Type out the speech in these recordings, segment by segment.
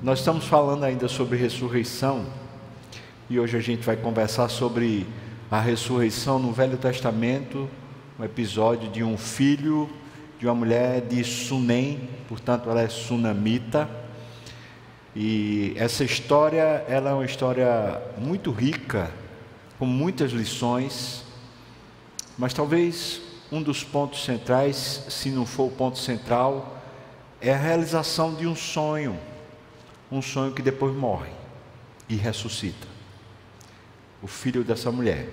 Nós estamos falando ainda sobre ressurreição e hoje a gente vai conversar sobre a ressurreição no Velho Testamento, um episódio de um filho de uma mulher de Sunem, portanto ela é sunamita. E essa história, ela é uma história muito rica, com muitas lições, mas talvez um dos pontos centrais, se não for o ponto central, é a realização de um sonho, um sonho que depois morre e ressuscita. O filho dessa mulher.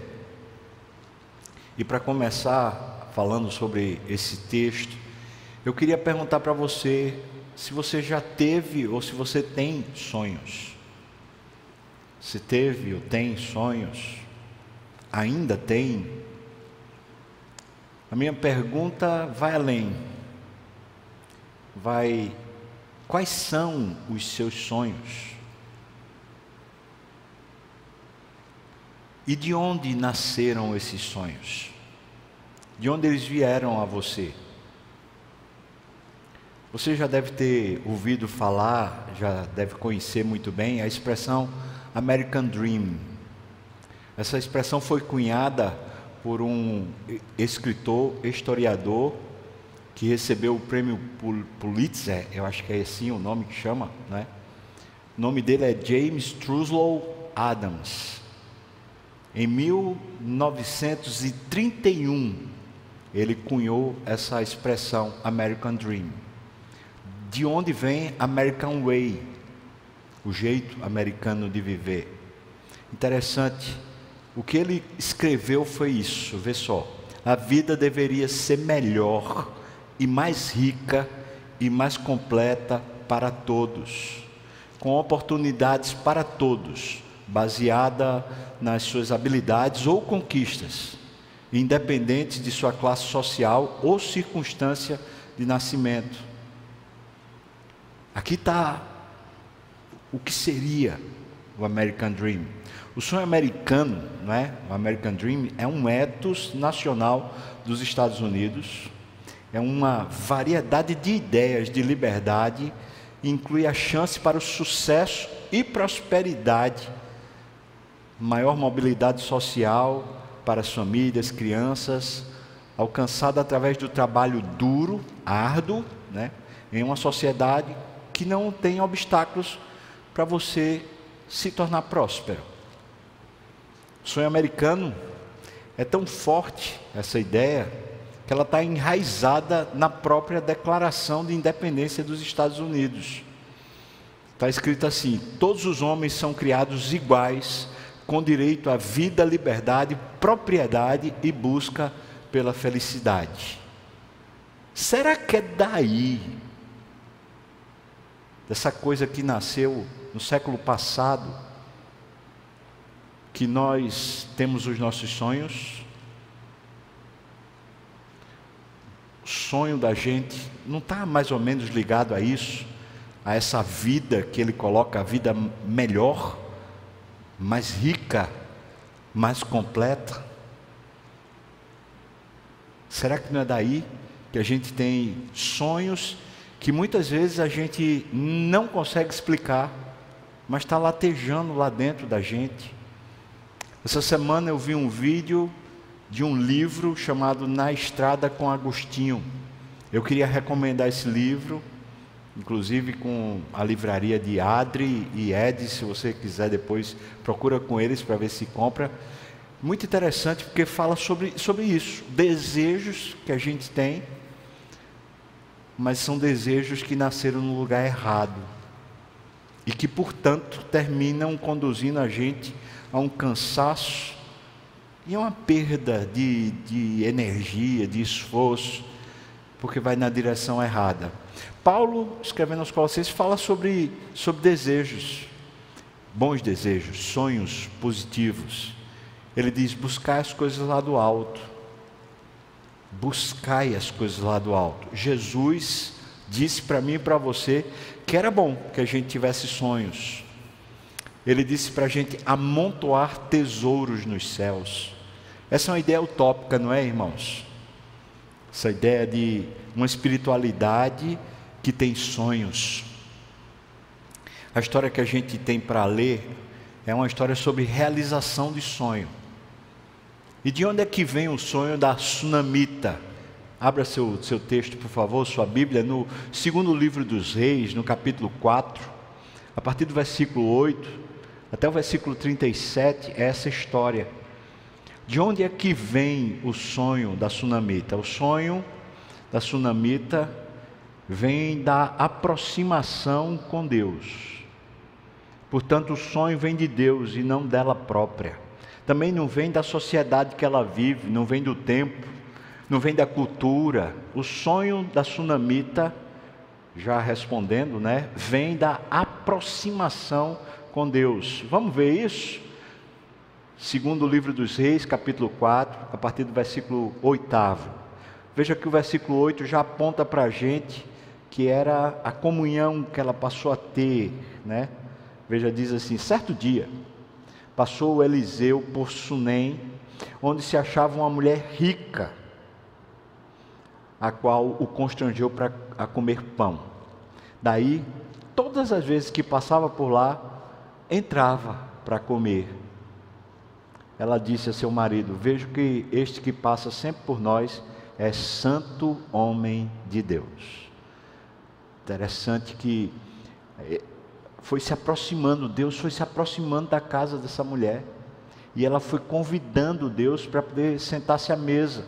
E para começar falando sobre esse texto, eu queria perguntar para você se você já teve ou se você tem sonhos. Se teve ou tem sonhos, ainda tem. A minha pergunta vai além. Vai quais são os seus sonhos? E de onde nasceram esses sonhos? De onde eles vieram a você? Você já deve ter ouvido falar, já deve conhecer muito bem a expressão American Dream. Essa expressão foi cunhada por um escritor, historiador, que recebeu o prêmio Pulitzer, eu acho que é assim o nome que chama, né? O nome dele é James Truslow Adams. Em 1931, ele cunhou essa expressão American Dream de onde vem American Way, o jeito americano de viver. Interessante, o que ele escreveu foi isso, vê só. A vida deveria ser melhor e mais rica e mais completa para todos, com oportunidades para todos, baseada nas suas habilidades ou conquistas, independente de sua classe social ou circunstância de nascimento. Aqui está o que seria o American Dream. O sonho americano, não é? O American Dream é um ethos nacional dos Estados Unidos. É uma variedade de ideias de liberdade, inclui a chance para o sucesso e prosperidade, maior mobilidade social para as famílias, crianças, alcançada através do trabalho duro, árduo, né? em uma sociedade que não tem obstáculos para você se tornar próspero. O sonho americano é tão forte essa ideia que ela está enraizada na própria Declaração de Independência dos Estados Unidos. Está escrito assim: todos os homens são criados iguais, com direito à vida, liberdade, propriedade e busca pela felicidade. Será que é daí dessa coisa que nasceu no século passado, que nós temos os nossos sonhos. O sonho da gente não está mais ou menos ligado a isso, a essa vida que ele coloca, a vida melhor, mais rica, mais completa. Será que não é daí que a gente tem sonhos que muitas vezes a gente não consegue explicar, mas está latejando lá dentro da gente. Essa semana eu vi um vídeo de um livro chamado Na Estrada com Agostinho. Eu queria recomendar esse livro, inclusive com a livraria de Adri e Ed, se você quiser depois procura com eles para ver se compra. Muito interessante porque fala sobre, sobre isso, desejos que a gente tem mas são desejos que nasceram no lugar errado e que, portanto, terminam conduzindo a gente a um cansaço e a uma perda de, de energia, de esforço, porque vai na direção errada. Paulo, escrevendo aos Colossenses, fala sobre, sobre desejos, bons desejos, sonhos positivos. Ele diz: buscar as coisas lá do alto buscai as coisas lá do alto. Jesus disse para mim e para você que era bom que a gente tivesse sonhos. Ele disse para a gente amontoar tesouros nos céus. Essa é uma ideia utópica, não é, irmãos? Essa ideia de uma espiritualidade que tem sonhos. A história que a gente tem para ler é uma história sobre realização de sonho. E de onde é que vem o sonho da sunamita? Abra seu, seu texto, por favor, sua Bíblia, no segundo livro dos Reis, no capítulo 4, a partir do versículo 8 até o versículo 37, é essa história. De onde é que vem o sonho da sunamita? O sonho da sunamita vem da aproximação com Deus. Portanto, o sonho vem de Deus e não dela própria. Também não vem da sociedade que ela vive, não vem do tempo, não vem da cultura. O sonho da sunamita, já respondendo, né, vem da aproximação com Deus. Vamos ver isso? Segundo o livro dos Reis, capítulo 4, a partir do versículo 8. Veja que o versículo 8 já aponta para a gente que era a comunhão que ela passou a ter, né? Veja, diz assim: certo dia, passou Eliseu por Sunem, onde se achava uma mulher rica, a qual o constrangeu para a comer pão. Daí, todas as vezes que passava por lá, entrava para comer. Ela disse a seu marido: Vejo que este que passa sempre por nós é santo homem de Deus. Interessante que eh, foi se aproximando, Deus foi se aproximando da casa dessa mulher. E ela foi convidando Deus para poder sentar-se à mesa,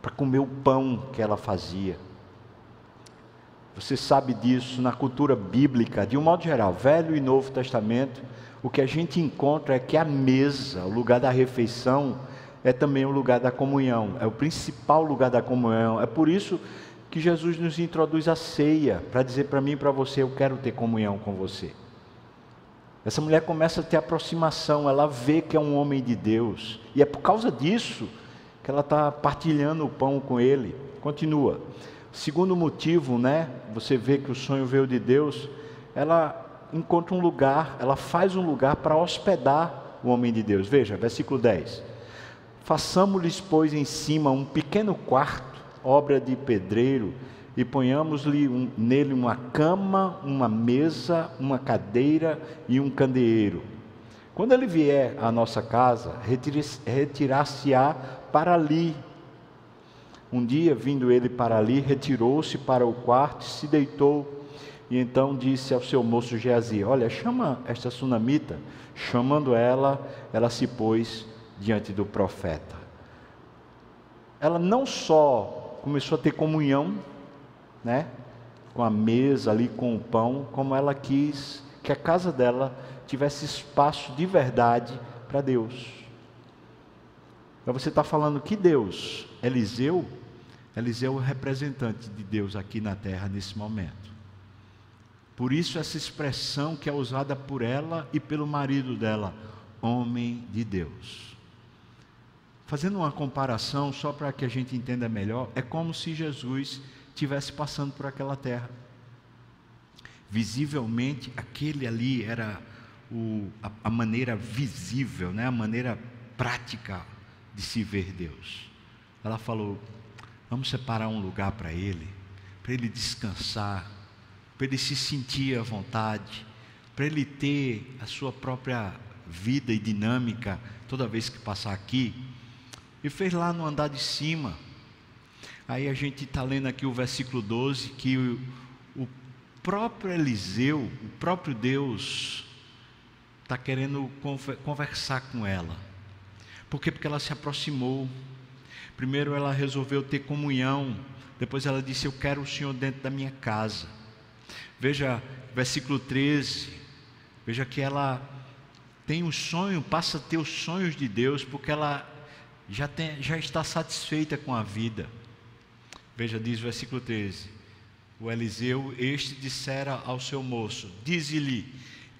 para comer o pão que ela fazia. Você sabe disso na cultura bíblica, de um modo geral, Velho e Novo Testamento, o que a gente encontra é que a mesa, o lugar da refeição, é também o lugar da comunhão, é o principal lugar da comunhão. É por isso que Jesus nos introduz a ceia para dizer para mim e para você: eu quero ter comunhão com você. Essa mulher começa a ter aproximação, ela vê que é um homem de Deus, e é por causa disso que ela está partilhando o pão com ele. Continua. Segundo motivo, né? Você vê que o sonho veio de Deus. Ela encontra um lugar, ela faz um lugar para hospedar o homem de Deus. Veja, versículo 10. Façamos-lhes, pois, em cima um pequeno quarto obra de pedreiro, e ponhamos-lhe um, nele uma cama, uma mesa, uma cadeira e um candeeiro. Quando ele vier à nossa casa, retirar-se-á para ali. Um dia, vindo ele para ali, retirou-se para o quarto, se deitou, e então disse ao seu moço Geazi: Olha, chama esta sunamita. Chamando ela, ela se pôs diante do profeta. Ela não só começou a ter comunhão, né? Com a mesa ali, com o pão, como ela quis que a casa dela tivesse espaço de verdade para Deus. Então você está falando que Deus, Eliseu, Eliseu é o representante de Deus aqui na terra nesse momento. Por isso essa expressão que é usada por ela e pelo marido dela, homem de Deus. Fazendo uma comparação, só para que a gente entenda melhor, é como se Jesus estivesse passando por aquela terra. Visivelmente, aquele ali era o, a, a maneira visível, né? a maneira prática de se ver Deus. Ela falou: vamos separar um lugar para ele, para ele descansar, para ele se sentir à vontade, para ele ter a sua própria vida e dinâmica toda vez que passar aqui. E fez lá no andar de cima. Aí a gente está lendo aqui o versículo 12, que o, o próprio Eliseu, o próprio Deus, está querendo conversar com ela. Por quê? Porque ela se aproximou. Primeiro ela resolveu ter comunhão. Depois ela disse: Eu quero o Senhor dentro da minha casa. Veja, versículo 13. Veja que ela tem um sonho, passa a ter os sonhos de Deus, porque ela já, tem, já está satisfeita com a vida. Veja, diz o versículo 13: O Eliseu, este dissera ao seu moço: Dize-lhe,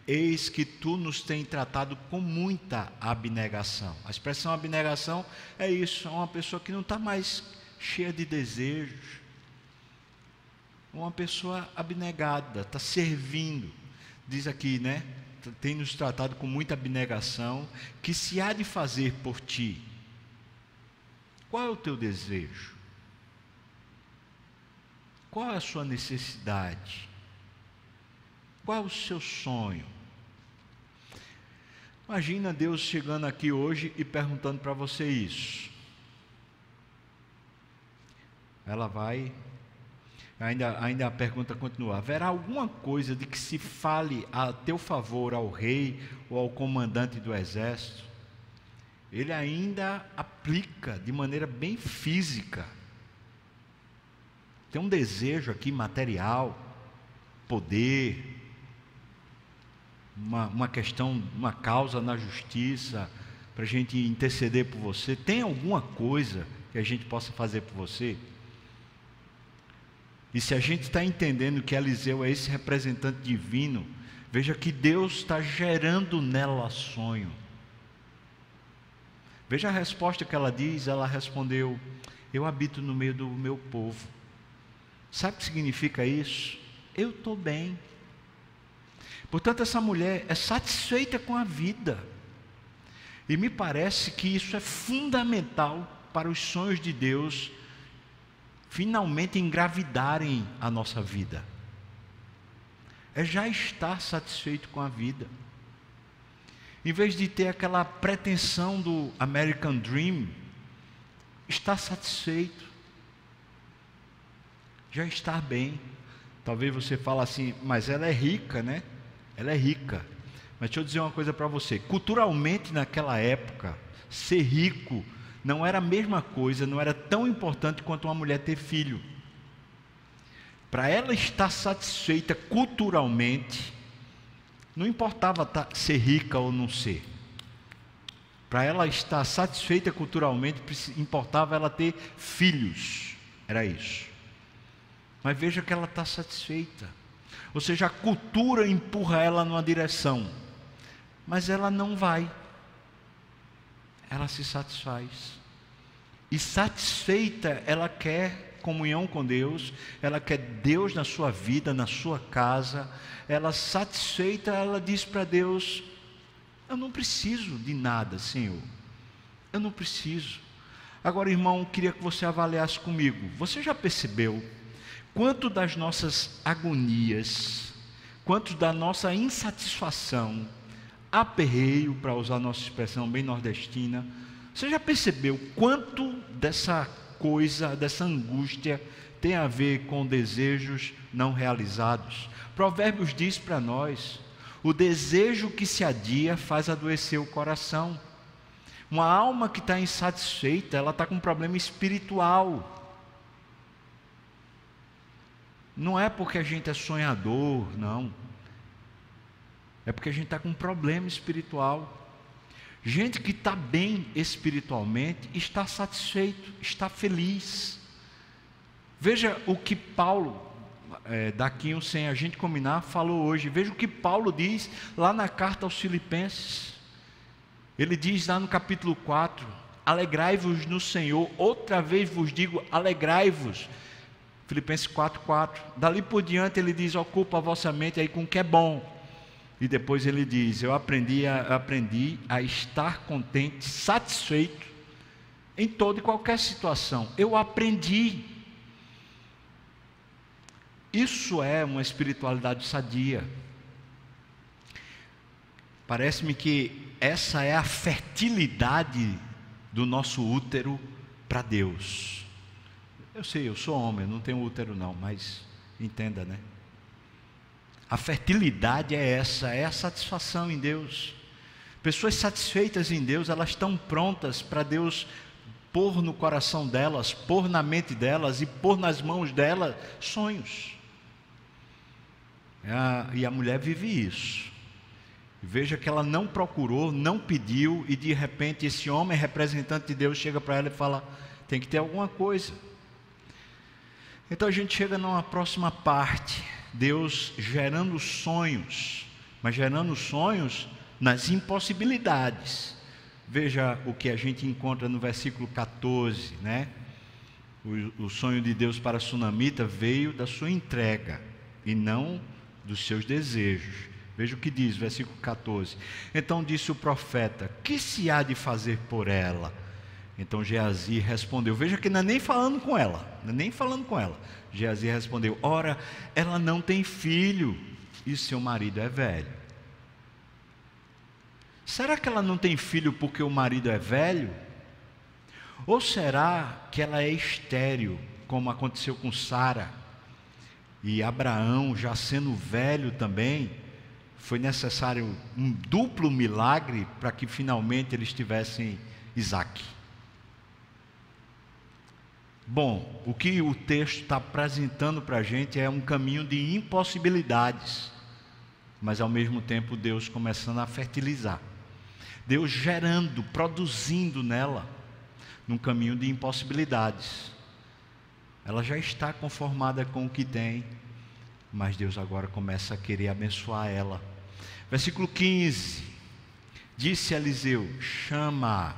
eis que tu nos tens tratado com muita abnegação. A expressão abnegação é isso, é uma pessoa que não está mais cheia de desejos, uma pessoa abnegada, está servindo. Diz aqui, né? Tem nos tratado com muita abnegação, que se há de fazer por ti qual é o teu desejo? Qual é a sua necessidade? Qual é o seu sonho? Imagina Deus chegando aqui hoje e perguntando para você isso. Ela vai. Ainda, ainda a pergunta continua: haverá alguma coisa de que se fale a teu favor ao rei ou ao comandante do exército? Ele ainda aplica de maneira bem física. Tem um desejo aqui material, poder, uma, uma questão, uma causa na justiça, para a gente interceder por você. Tem alguma coisa que a gente possa fazer por você? E se a gente está entendendo que Eliseu é esse representante divino, veja que Deus está gerando nela sonho. Veja a resposta que ela diz: ela respondeu, Eu habito no meio do meu povo. Sabe o que significa isso? Eu estou bem. Portanto, essa mulher é satisfeita com a vida. E me parece que isso é fundamental para os sonhos de Deus finalmente engravidarem a nossa vida. É já estar satisfeito com a vida. Em vez de ter aquela pretensão do American Dream, estar satisfeito. Já estar bem. Talvez você fale assim, mas ela é rica, né? Ela é rica. Mas deixa eu dizer uma coisa para você. Culturalmente, naquela época, ser rico não era a mesma coisa, não era tão importante quanto uma mulher ter filho. Para ela estar satisfeita culturalmente, não importava ser rica ou não ser. Para ela estar satisfeita culturalmente, importava ela ter filhos. Era isso. Mas veja que ela está satisfeita. Ou seja, a cultura empurra ela numa direção, mas ela não vai ela se satisfaz. E satisfeita, ela quer comunhão com Deus, ela quer Deus na sua vida, na sua casa. Ela satisfeita, ela diz para Deus: Eu não preciso de nada, Senhor. Eu não preciso. Agora, irmão, queria que você avaliasse comigo. Você já percebeu quanto das nossas agonias, quanto da nossa insatisfação, aperreio, para usar nossa expressão bem nordestina. Você já percebeu quanto dessa coisa, dessa angústia, tem a ver com desejos não realizados? Provérbios diz para nós: o desejo que se adia faz adoecer o coração. Uma alma que está insatisfeita, ela está com um problema espiritual. Não é porque a gente é sonhador, não. É porque a gente está com um problema espiritual. Gente que está bem espiritualmente está satisfeito, está feliz. Veja o que Paulo, é, daqui sem a gente combinar, falou hoje. Veja o que Paulo diz lá na carta aos Filipenses. Ele diz lá no capítulo 4: Alegrai-vos no Senhor, outra vez vos digo, alegrai-vos. Filipenses 4,4. Dali por diante ele diz: ocupa a vossa mente aí com o que é bom e depois ele diz: Eu aprendi a, aprendi a estar contente, satisfeito em toda e qualquer situação. Eu aprendi. Isso é uma espiritualidade sadia. Parece-me que essa é a fertilidade do nosso útero para Deus. Eu sei, eu sou homem, não tenho útero não, mas entenda, né? A fertilidade é essa, é a satisfação em Deus. Pessoas satisfeitas em Deus, elas estão prontas para Deus pôr no coração delas, pôr na mente delas e pôr nas mãos delas sonhos. e a mulher vive isso. Veja que ela não procurou, não pediu, e de repente esse homem, representante de Deus, chega para ela e fala: tem que ter alguma coisa. Então a gente chega numa próxima parte Deus gerando sonhos, mas gerando sonhos nas impossibilidades. Veja o que a gente encontra no versículo 14, né? O, o sonho de Deus para a sunamita veio da sua entrega e não dos seus desejos. Veja o que diz, versículo 14. Então disse o profeta: Que se há de fazer por ela? Então Geazi respondeu: Veja que não é nem falando com ela, não é nem falando com ela. Geazi respondeu: Ora, ela não tem filho, e seu marido é velho. Será que ela não tem filho porque o marido é velho? Ou será que ela é estéril, como aconteceu com Sara? E Abraão, já sendo velho também, foi necessário um duplo milagre para que finalmente eles tivessem Isaac. Bom, o que o texto está apresentando para a gente é um caminho de impossibilidades, mas ao mesmo tempo Deus começando a fertilizar. Deus gerando, produzindo nela, num caminho de impossibilidades. Ela já está conformada com o que tem, mas Deus agora começa a querer abençoar ela. Versículo 15: Disse Eliseu: Chama.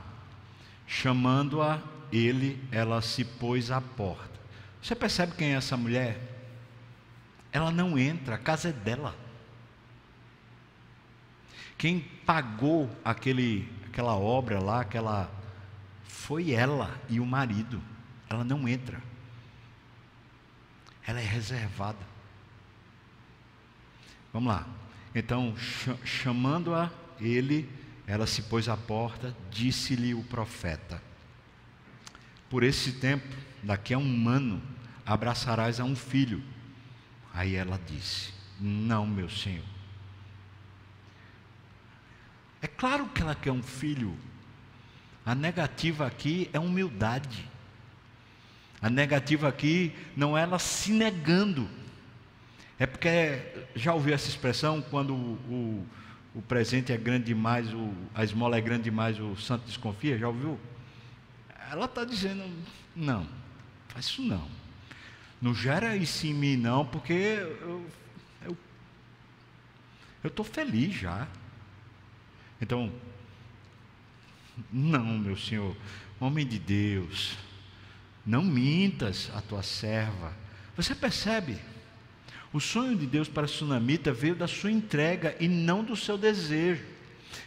Chamando-a, ele, ela se pôs à porta. Você percebe quem é essa mulher? Ela não entra, a casa é dela. Quem pagou aquele, aquela obra lá, aquela foi ela e o marido. Ela não entra. Ela é reservada. Vamos lá. Então, chamando-a ele, ela se pôs à porta, disse-lhe o profeta: Por esse tempo, daqui a um ano, abraçarás a um filho. Aí ela disse: Não, meu senhor é claro que ela quer um filho. A negativa aqui é humildade. A negativa aqui não é ela se negando. É porque já ouviu essa expressão quando o, o, presente é grande demais, o, a esmola é grande demais, o santo desconfia? Já ouviu? Ela está dizendo: não, faz isso não. Não gera isso em mim, não, porque eu estou feliz já. Então, não, meu senhor, homem de Deus, não mintas a tua serva. Você percebe? O sonho de Deus para a sunamita veio da sua entrega e não do seu desejo.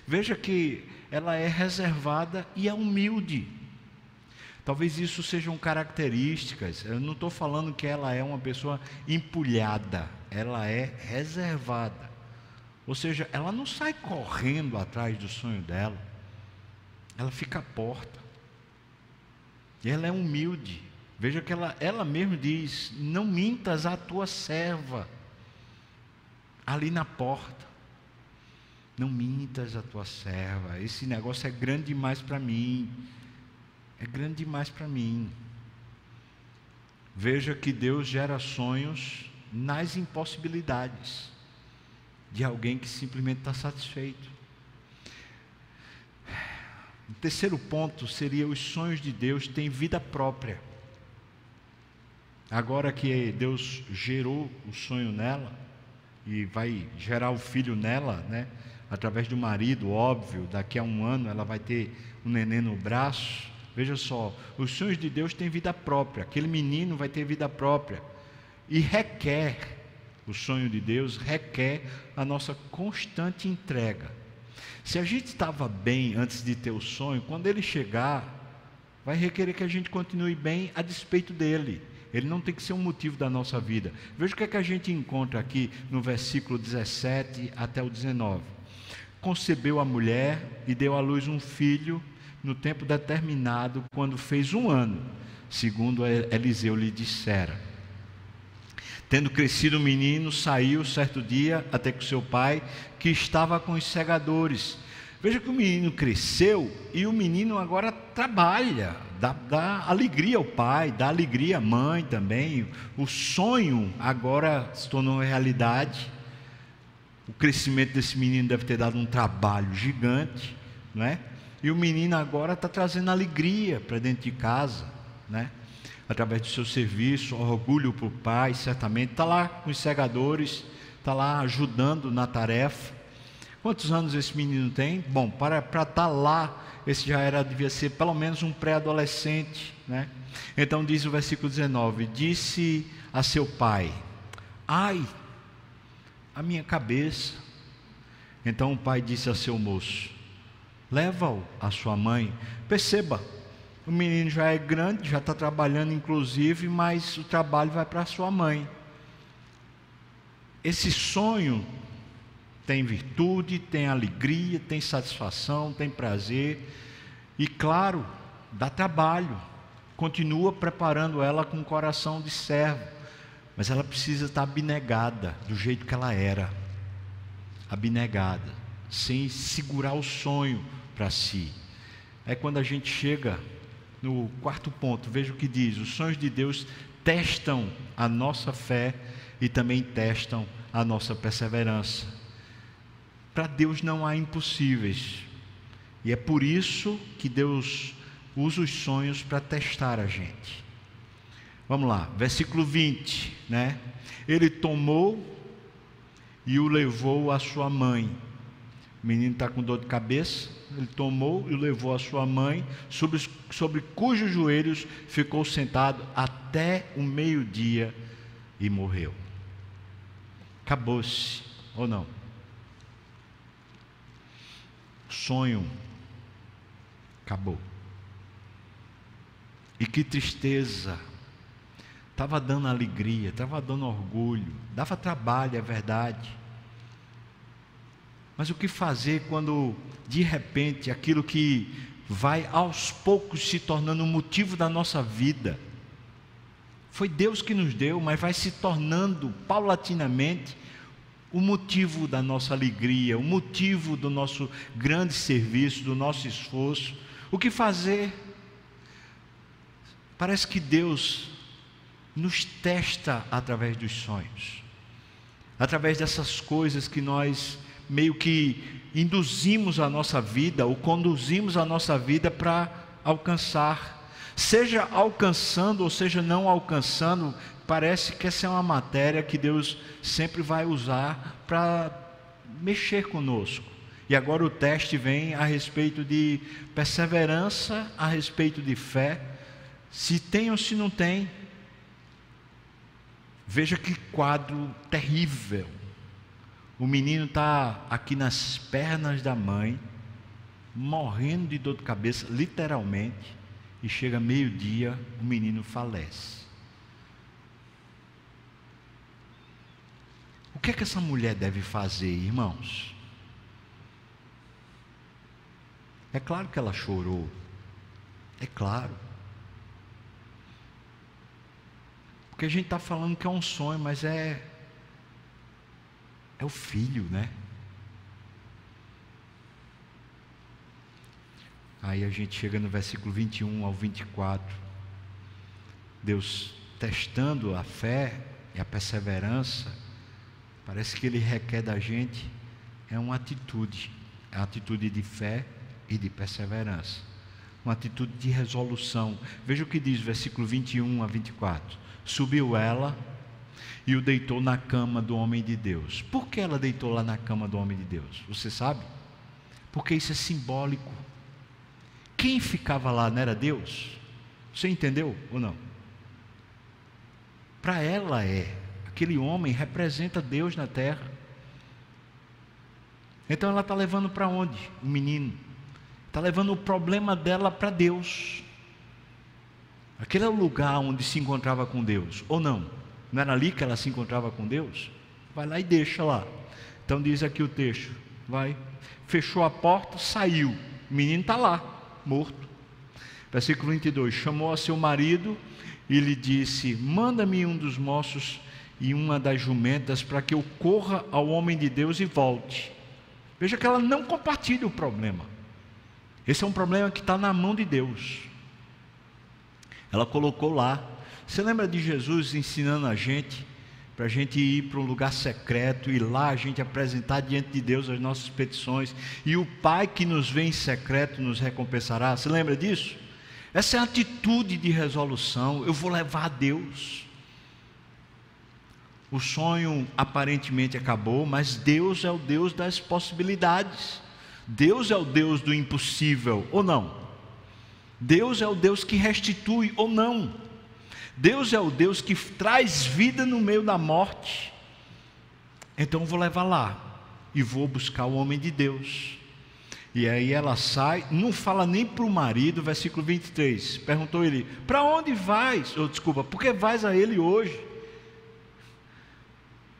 Veja que ela é reservada e é humilde. Talvez isso sejam características. Eu não estou falando que ela é uma pessoa empulhada, ela é reservada. Ou seja, ela não sai correndo atrás do sonho dela, ela fica à porta. E ela é humilde. Veja que ela, ela mesma diz: Não mintas a tua serva, ali na porta. Não mintas a tua serva. Esse negócio é grande demais para mim. É grande demais para mim. Veja que Deus gera sonhos nas impossibilidades de alguém que simplesmente está satisfeito. O terceiro ponto seria os sonhos de Deus têm vida própria. Agora que Deus gerou o sonho nela e vai gerar o filho nela, né? Através do marido, óbvio, daqui a um ano ela vai ter um neném no braço. Veja só, os sonhos de Deus têm vida própria. Aquele menino vai ter vida própria e requer o sonho de Deus requer a nossa constante entrega. Se a gente estava bem antes de ter o sonho, quando ele chegar, vai requerer que a gente continue bem a despeito dele. Ele não tem que ser um motivo da nossa vida. Veja o que é que a gente encontra aqui no versículo 17 até o 19. Concebeu a mulher e deu à luz um filho no tempo determinado, quando fez um ano, segundo Eliseu lhe dissera. Tendo crescido o menino, saiu certo dia até o seu pai, que estava com os segadores. Veja que o menino cresceu e o menino agora trabalha, dá, dá, alegria ao pai, dá alegria à mãe também. O sonho agora se tornou realidade. O crescimento desse menino deve ter dado um trabalho gigante, não é? E o menino agora está trazendo alegria para dentro de casa, né? através do seu serviço, orgulho para o pai, certamente. Está lá com os segadores, está lá ajudando na tarefa. Quantos anos esse menino tem? Bom, para estar tá lá, esse já era, devia ser pelo menos um pré-adolescente, né? Então diz o versículo 19: Disse a seu pai: Ai, a minha cabeça. Então o pai disse a seu moço: Leva-o à sua mãe. Perceba, o menino já é grande, já está trabalhando inclusive, mas o trabalho vai para sua mãe. esse sonho tem virtude, tem alegria, tem satisfação, tem prazer e, claro, dá trabalho. Continua preparando ela com o coração de servo, mas ela precisa estar abnegada do jeito que ela era abnegada, sem segurar o sonho para si. É quando a gente chega no quarto ponto, veja o que diz: os sonhos de Deus testam a nossa fé e também testam a nossa perseverança. Para Deus não há impossíveis. E é por isso que Deus usa os sonhos para testar a gente. Vamos lá, versículo 20, né? Ele tomou e o levou à sua mãe. O menino está com dor de cabeça, ele tomou e levou à sua mãe, sobre, sobre cujos joelhos ficou sentado até o meio-dia e morreu. Acabou-se, ou não? Sonho acabou. E que tristeza. Estava dando alegria, estava dando orgulho, dava trabalho, é verdade. Mas o que fazer quando, de repente, aquilo que vai aos poucos se tornando o motivo da nossa vida, foi Deus que nos deu, mas vai se tornando paulatinamente o motivo da nossa alegria, o motivo do nosso grande serviço, do nosso esforço. O que fazer? Parece que Deus nos testa através dos sonhos, através dessas coisas que nós meio que induzimos a nossa vida ou conduzimos a nossa vida para alcançar seja alcançando ou seja não alcançando, parece que essa é uma matéria que Deus sempre vai usar para mexer conosco. E agora o teste vem a respeito de perseverança, a respeito de fé, se tem ou se não tem. Veja que quadro terrível. O menino está aqui nas pernas da mãe, morrendo de dor de cabeça, literalmente e chega meio-dia, o menino falece. O que é que essa mulher deve fazer, irmãos? É claro que ela chorou. É claro. Porque a gente está falando que é um sonho, mas é. É o filho, né? Aí a gente chega no versículo 21 ao 24. Deus testando a fé e a perseverança, parece que Ele requer da gente é uma atitude, é uma atitude de fé e de perseverança, uma atitude de resolução. Veja o que diz versículo 21 a 24. Subiu ela e o deitou na cama do homem de Deus. Por que ela deitou lá na cama do homem de Deus? Você sabe? Porque isso é simbólico. Quem ficava lá não era Deus? Você entendeu ou não? Para ela é. Aquele homem representa Deus na terra. Então ela está levando para onde? O menino. Está levando o problema dela para Deus. Aquele é o lugar onde se encontrava com Deus, ou não? Não era ali que ela se encontrava com Deus? Vai lá e deixa lá. Então diz aqui o texto: vai, fechou a porta, saiu. O menino está lá morto. Versículo 22: Chamou a seu marido e lhe disse: Manda-me um dos moços e uma das jumentas para que eu corra ao homem de Deus e volte. Veja que ela não compartilha o problema. Esse é um problema que está na mão de Deus. Ela colocou lá. Você lembra de Jesus ensinando a gente para a gente ir para um lugar secreto e lá a gente apresentar diante de Deus as nossas petições e o Pai que nos vê em secreto nos recompensará. Você lembra disso? Essa é a atitude de resolução. Eu vou levar a Deus. O sonho aparentemente acabou, mas Deus é o Deus das possibilidades. Deus é o Deus do impossível, ou não? Deus é o Deus que restitui, ou não? Deus é o Deus que traz vida no meio da morte. Então eu vou levar lá e vou buscar o homem de Deus. E aí ela sai, não fala nem para o marido, versículo 23. Perguntou ele: Para onde vais? Oh, desculpa, por que vais a ele hoje?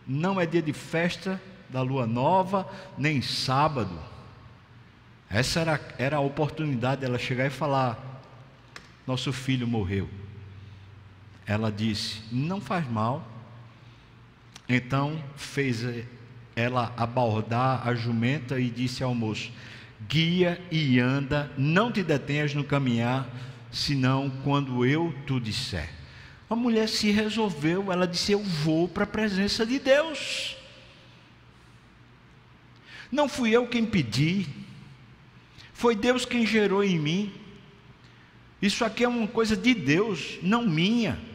não é dia de festa da lua nova, nem sábado. Essa era, era a oportunidade dela chegar e falar: Nosso filho morreu. Ela disse: Não faz mal. Então fez ela abordar a jumenta e disse ao moço: Guia e anda, não te detenhas no caminhar, senão quando eu tu disser. A mulher se resolveu, ela disse: Eu vou para a presença de Deus. Não fui eu quem pedi, foi Deus quem gerou em mim. Isso aqui é uma coisa de Deus, não minha.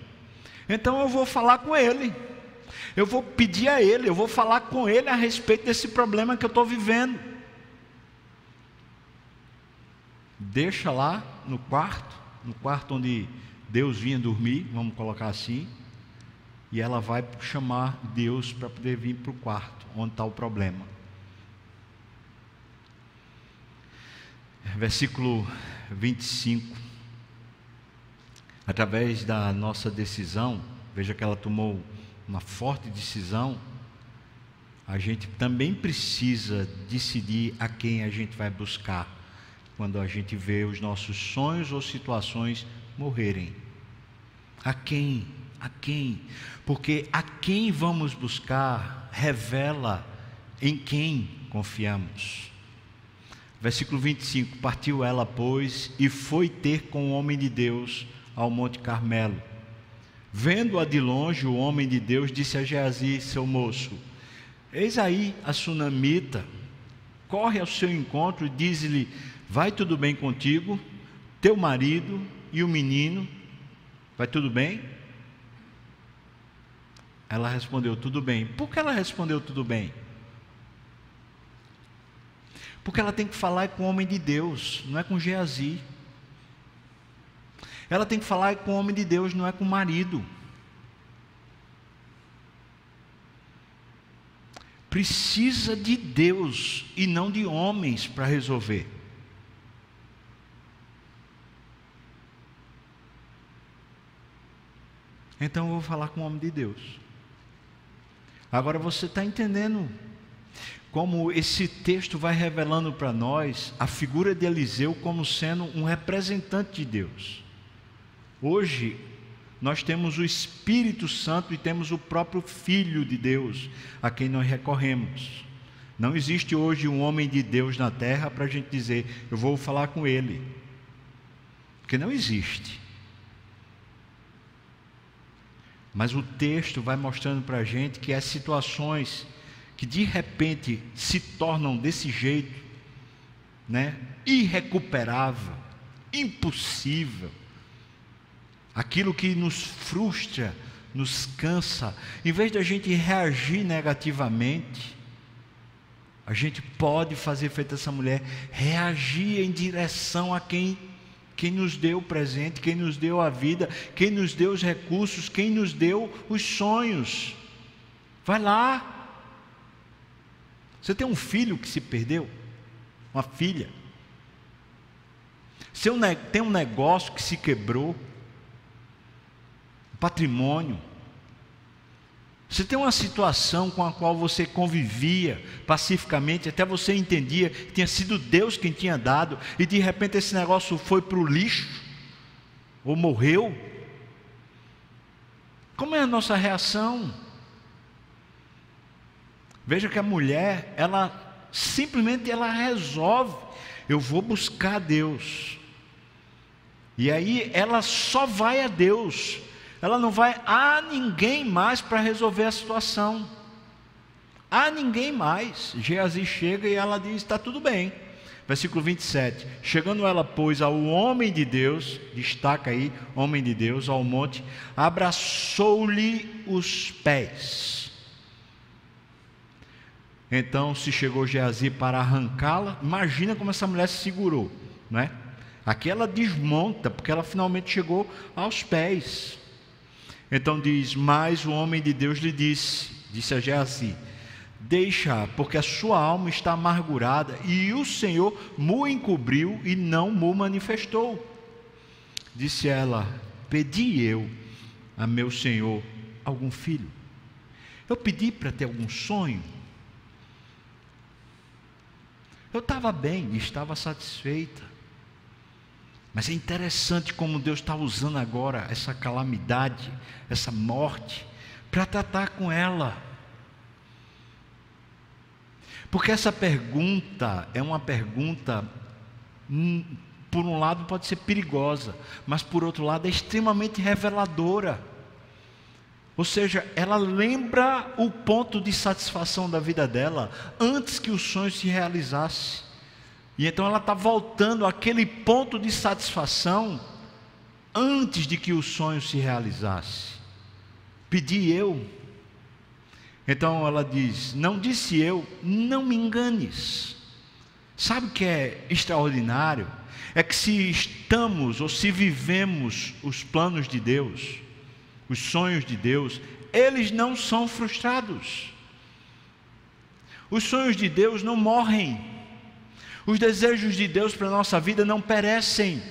Então eu vou falar com Ele, eu vou pedir a Ele, eu vou falar com Ele a respeito desse problema que eu estou vivendo. Deixa lá no quarto, no quarto onde Deus vinha dormir, vamos colocar assim, e ela vai chamar Deus para poder vir para o quarto, onde está o problema. Versículo 25. Através da nossa decisão, veja que ela tomou uma forte decisão, a gente também precisa decidir a quem a gente vai buscar quando a gente vê os nossos sonhos ou situações morrerem. A quem? A quem? Porque a quem vamos buscar revela em quem confiamos. Versículo 25: Partiu ela, pois, e foi ter com o homem de Deus ao Monte Carmelo. Vendo-a de longe, o homem de Deus disse a Geazi, seu moço: Eis aí a sunamita, corre ao seu encontro e diz-lhe: Vai tudo bem contigo, teu marido e o menino Vai tudo bem? Ela respondeu: Tudo bem. Por que ela respondeu tudo bem? Porque ela tem que falar com o homem de Deus, não é com Geazi. Ela tem que falar com o homem de Deus, não é com o marido. Precisa de Deus e não de homens para resolver. Então eu vou falar com o homem de Deus. Agora você está entendendo como esse texto vai revelando para nós a figura de Eliseu como sendo um representante de Deus. Hoje, nós temos o Espírito Santo e temos o próprio Filho de Deus a quem nós recorremos. Não existe hoje um homem de Deus na terra para a gente dizer, eu vou falar com ele. Porque não existe. Mas o texto vai mostrando para a gente que as situações que de repente se tornam desse jeito, né, irrecuperável, impossível, aquilo que nos frustra, nos cansa, em vez de a gente reagir negativamente, a gente pode fazer feito essa mulher, reagir em direção a quem quem nos deu o presente, quem nos deu a vida, quem nos deu os recursos, quem nos deu os sonhos. Vai lá. Você tem um filho que se perdeu? Uma filha? Você tem um negócio que se quebrou? Patrimônio? Você tem uma situação com a qual você convivia pacificamente, até você entendia que tinha sido Deus quem tinha dado, e de repente esse negócio foi para o lixo, ou morreu. Como é a nossa reação? Veja que a mulher, ela simplesmente ela resolve, eu vou buscar Deus. E aí ela só vai a Deus ela não vai a ninguém mais para resolver a situação. A ninguém mais. Geazi chega e ela diz: está tudo bem. Versículo 27. Chegando ela, pois, ao homem de Deus, destaca aí, homem de Deus, ao monte, abraçou-lhe os pés. Então se chegou Geazi para arrancá-la. Imagina como essa mulher se segurou, não é? Aqui ela desmonta, porque ela finalmente chegou aos pés. Então diz: Mas o homem de Deus lhe disse, disse a Geazi: Deixa, porque a sua alma está amargurada, e o Senhor mu encobriu e não mu manifestou. Disse ela: Pedi eu a meu Senhor algum filho. Eu pedi para ter algum sonho. Eu estava bem estava satisfeita. Mas é interessante como Deus está usando agora essa calamidade, essa morte, para tratar com ela. Porque essa pergunta é uma pergunta, hum, por um lado pode ser perigosa, mas por outro lado é extremamente reveladora. Ou seja, ela lembra o ponto de satisfação da vida dela antes que o sonho se realizasse. E então ela está voltando àquele ponto de satisfação antes de que o sonho se realizasse. Pedi eu. Então ela diz: Não disse eu, não me enganes. Sabe o que é extraordinário? É que se estamos ou se vivemos os planos de Deus, os sonhos de Deus, eles não são frustrados. Os sonhos de Deus não morrem. Os desejos de Deus para a nossa vida não perecem.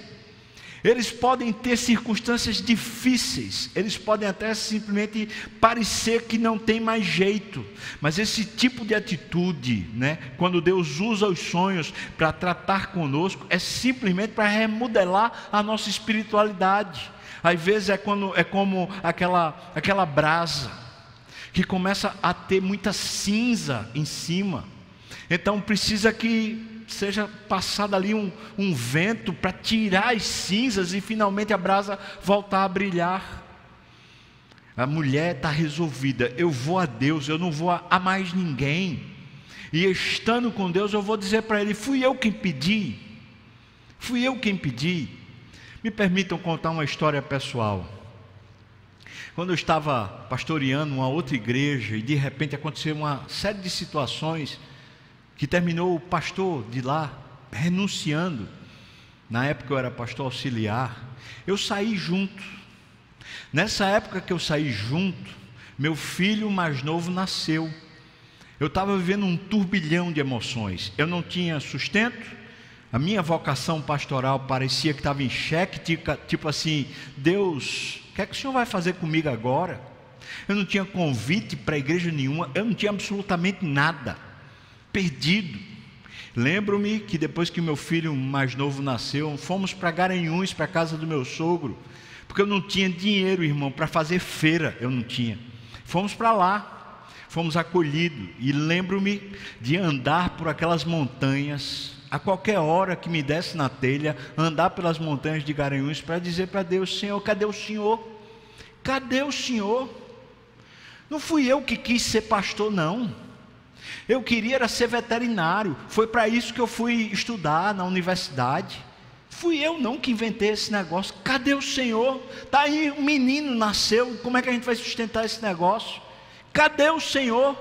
Eles podem ter circunstâncias difíceis, eles podem até simplesmente parecer que não tem mais jeito, mas esse tipo de atitude, né, quando Deus usa os sonhos para tratar conosco, é simplesmente para remodelar a nossa espiritualidade. Às vezes é, quando, é como aquela, aquela brasa que começa a ter muita cinza em cima, então precisa que seja passado ali um, um vento para tirar as cinzas e finalmente a brasa voltar a brilhar. A mulher está resolvida, eu vou a Deus, eu não vou a, a mais ninguém. E estando com Deus, eu vou dizer para ele: fui eu quem pedi, fui eu quem pedi. Me permitam contar uma história pessoal. Quando eu estava pastoreando uma outra igreja e de repente aconteceu uma série de situações que terminou o pastor de lá renunciando. Na época eu era pastor auxiliar. Eu saí junto. Nessa época que eu saí junto, meu filho mais novo nasceu. Eu estava vivendo um turbilhão de emoções. Eu não tinha sustento. A minha vocação pastoral parecia que estava em xeque, tipo, tipo assim: Deus, o que é que o Senhor vai fazer comigo agora? Eu não tinha convite para igreja nenhuma, eu não tinha absolutamente nada perdido. Lembro-me que depois que meu filho mais novo nasceu, fomos para Garanhuns, para a casa do meu sogro, porque eu não tinha dinheiro, irmão, para fazer feira, eu não tinha. Fomos para lá, fomos acolhidos, e lembro-me de andar por aquelas montanhas, a qualquer hora que me desse na telha, andar pelas montanhas de Garanhuns para dizer para Deus: Senhor, cadê o Senhor? Cadê o Senhor? Não fui eu que quis ser pastor, não. Eu queria era ser veterinário. Foi para isso que eu fui estudar na universidade. Fui eu não que inventei esse negócio. Cadê o Senhor? Tá aí um menino nasceu. Como é que a gente vai sustentar esse negócio? Cadê o Senhor?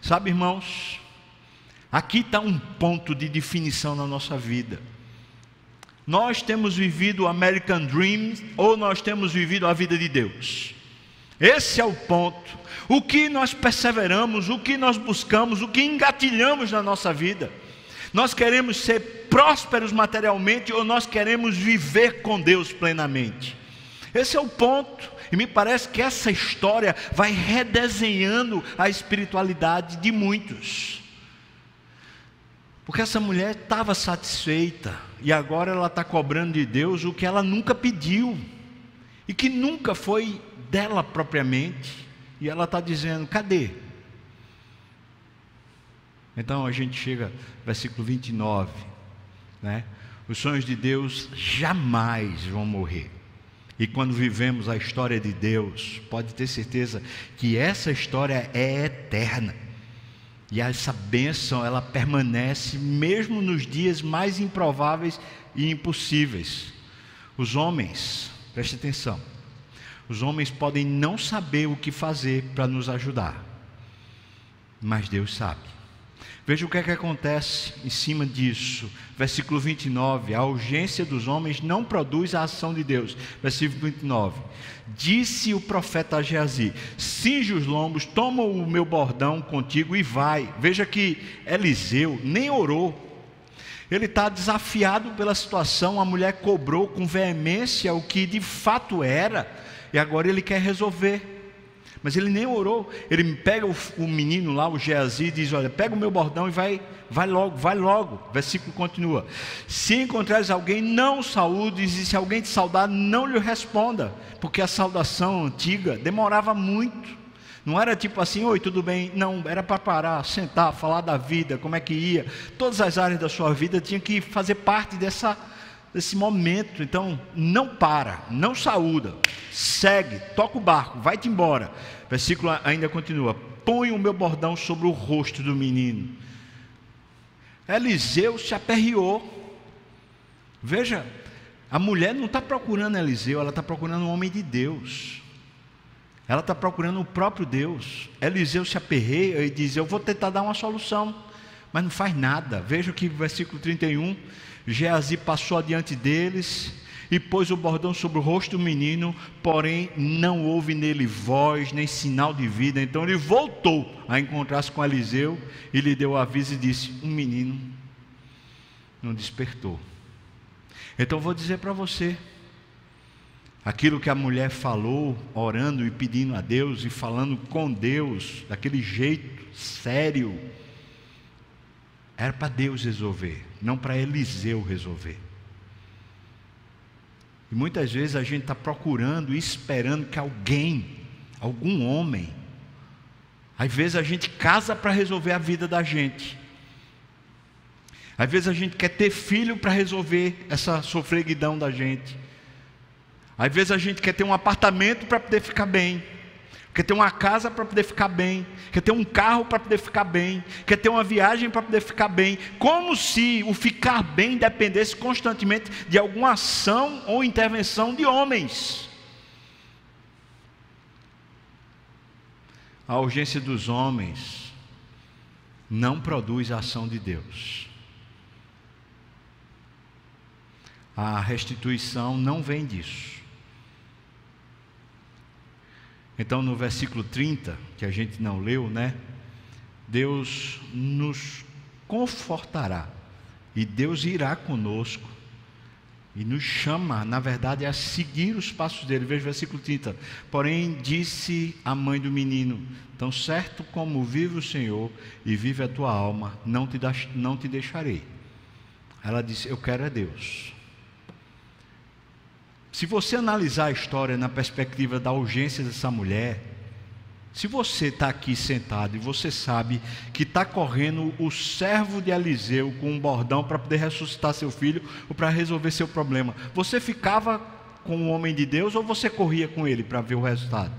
Sabe, irmãos, aqui está um ponto de definição na nossa vida. Nós temos vivido o American Dream ou nós temos vivido a vida de Deus. Esse é o ponto. O que nós perseveramos, o que nós buscamos, o que engatilhamos na nossa vida. Nós queremos ser prósperos materialmente ou nós queremos viver com Deus plenamente. Esse é o ponto. E me parece que essa história vai redesenhando a espiritualidade de muitos. Porque essa mulher estava satisfeita e agora ela está cobrando de Deus o que ela nunca pediu e que nunca foi dela propriamente, e ela está dizendo: cadê? Então a gente chega, versículo 29, né? Os sonhos de Deus jamais vão morrer. E quando vivemos a história de Deus, pode ter certeza que essa história é eterna. E essa bênção, ela permanece mesmo nos dias mais improváveis e impossíveis. Os homens, preste atenção, os homens podem não saber o que fazer para nos ajudar, mas Deus sabe. Veja o que é que acontece em cima disso. Versículo 29. A urgência dos homens não produz a ação de Deus. Versículo 29. Disse o profeta a Geazi: Cinge os lombos, toma o meu bordão contigo e vai. Veja que Eliseu nem orou. Ele está desafiado pela situação. A mulher cobrou com veemência o que de fato era e agora ele quer resolver. Mas ele nem orou. Ele pega o, o menino lá, o Geazi, e diz: Olha, pega o meu bordão e vai, vai logo, vai logo. Versículo continua: Se encontrares alguém, não saúdes, e se alguém te saudar, não lhe responda, porque a saudação antiga demorava muito. Não era tipo assim, oi, tudo bem? Não, era para parar, sentar, falar da vida, como é que ia. Todas as áreas da sua vida tinham que fazer parte dessa desse momento. Então, não para, não saúda, segue, toca o barco, vai-te embora. Versículo ainda continua: Põe o meu bordão sobre o rosto do menino. Eliseu se aperreou. Veja, a mulher não está procurando Eliseu, ela está procurando um homem de Deus. Ela está procurando o próprio Deus. Eliseu se aperreia e diz: Eu vou tentar dar uma solução, mas não faz nada. Veja que versículo 31 Geazi passou adiante deles e pôs o bordão sobre o rosto do menino, porém não houve nele voz nem sinal de vida. Então ele voltou a encontrar-se com Eliseu e lhe deu aviso e disse: Um menino não despertou. Então vou dizer para você, aquilo que a mulher falou, orando e pedindo a Deus e falando com Deus, daquele jeito sério, era para Deus resolver, não para Eliseu resolver. E muitas vezes a gente está procurando e esperando que alguém, algum homem, às vezes a gente casa para resolver a vida da gente. Às vezes a gente quer ter filho para resolver essa sofreguidão da gente. Às vezes a gente quer ter um apartamento para poder ficar bem quer ter uma casa para poder ficar bem, quer ter um carro para poder ficar bem, quer ter uma viagem para poder ficar bem, como se o ficar bem dependesse constantemente de alguma ação ou intervenção de homens. A urgência dos homens não produz a ação de Deus. A restituição não vem disso. Então, no versículo 30, que a gente não leu, né? Deus nos confortará e Deus irá conosco e nos chama, na verdade, a seguir os passos dele. Veja o versículo 30. Porém, disse a mãe do menino: Tão certo como vive o Senhor e vive a tua alma, não te, não te deixarei. Ela disse: Eu quero é Deus. Se você analisar a história na perspectiva da urgência dessa mulher, se você está aqui sentado e você sabe que está correndo o servo de Eliseu com um bordão para poder ressuscitar seu filho ou para resolver seu problema, você ficava com o homem de Deus ou você corria com ele para ver o resultado?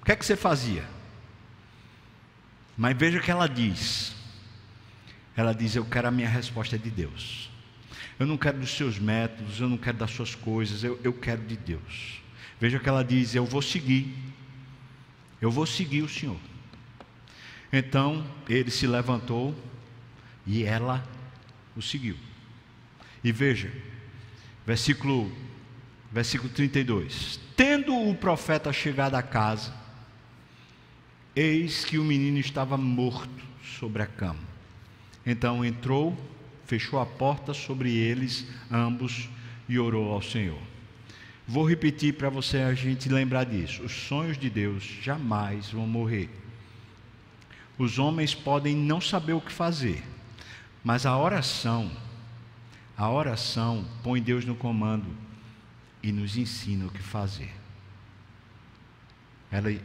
O que é que você fazia? Mas veja o que ela diz. Ela diz: Eu quero a minha resposta de Deus. Eu não quero dos seus métodos, eu não quero das suas coisas, eu, eu quero de Deus. Veja que ela diz: Eu vou seguir, eu vou seguir o Senhor. Então ele se levantou e ela o seguiu. E veja, versículo, versículo 32: Tendo o profeta chegado à casa, eis que o menino estava morto sobre a cama. Então entrou fechou a porta sobre eles ambos e orou ao Senhor. Vou repetir para você a gente lembrar disso. Os sonhos de Deus jamais vão morrer. Os homens podem não saber o que fazer, mas a oração, a oração põe Deus no comando e nos ensina o que fazer.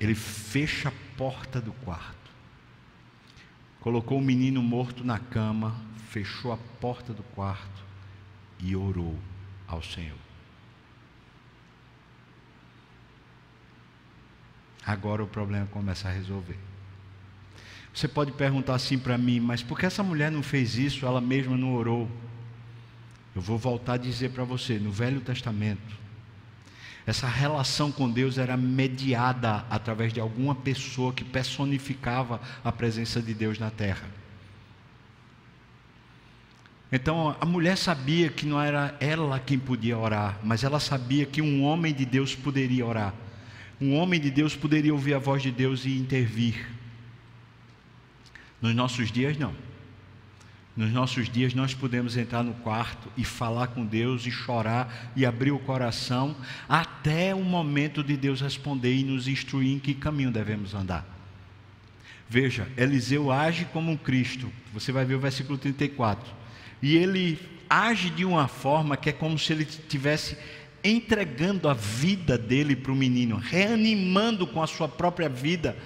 ele fecha a porta do quarto, colocou o menino morto na cama, fechou a porta do quarto e orou ao Senhor. Agora o problema começa a resolver. Você pode perguntar assim para mim, mas por que essa mulher não fez isso? Ela mesma não orou. Eu vou voltar a dizer para você, no Velho Testamento, essa relação com Deus era mediada através de alguma pessoa que personificava a presença de Deus na terra. Então a mulher sabia que não era ela quem podia orar, mas ela sabia que um homem de Deus poderia orar. Um homem de Deus poderia ouvir a voz de Deus e intervir. Nos nossos dias, não. Nos nossos dias nós podemos entrar no quarto e falar com Deus e chorar e abrir o coração até o momento de Deus responder e nos instruir em que caminho devemos andar. Veja, Eliseu age como um Cristo. Você vai ver o versículo 34. E ele age de uma forma que é como se ele tivesse entregando a vida dele para o menino, reanimando com a sua própria vida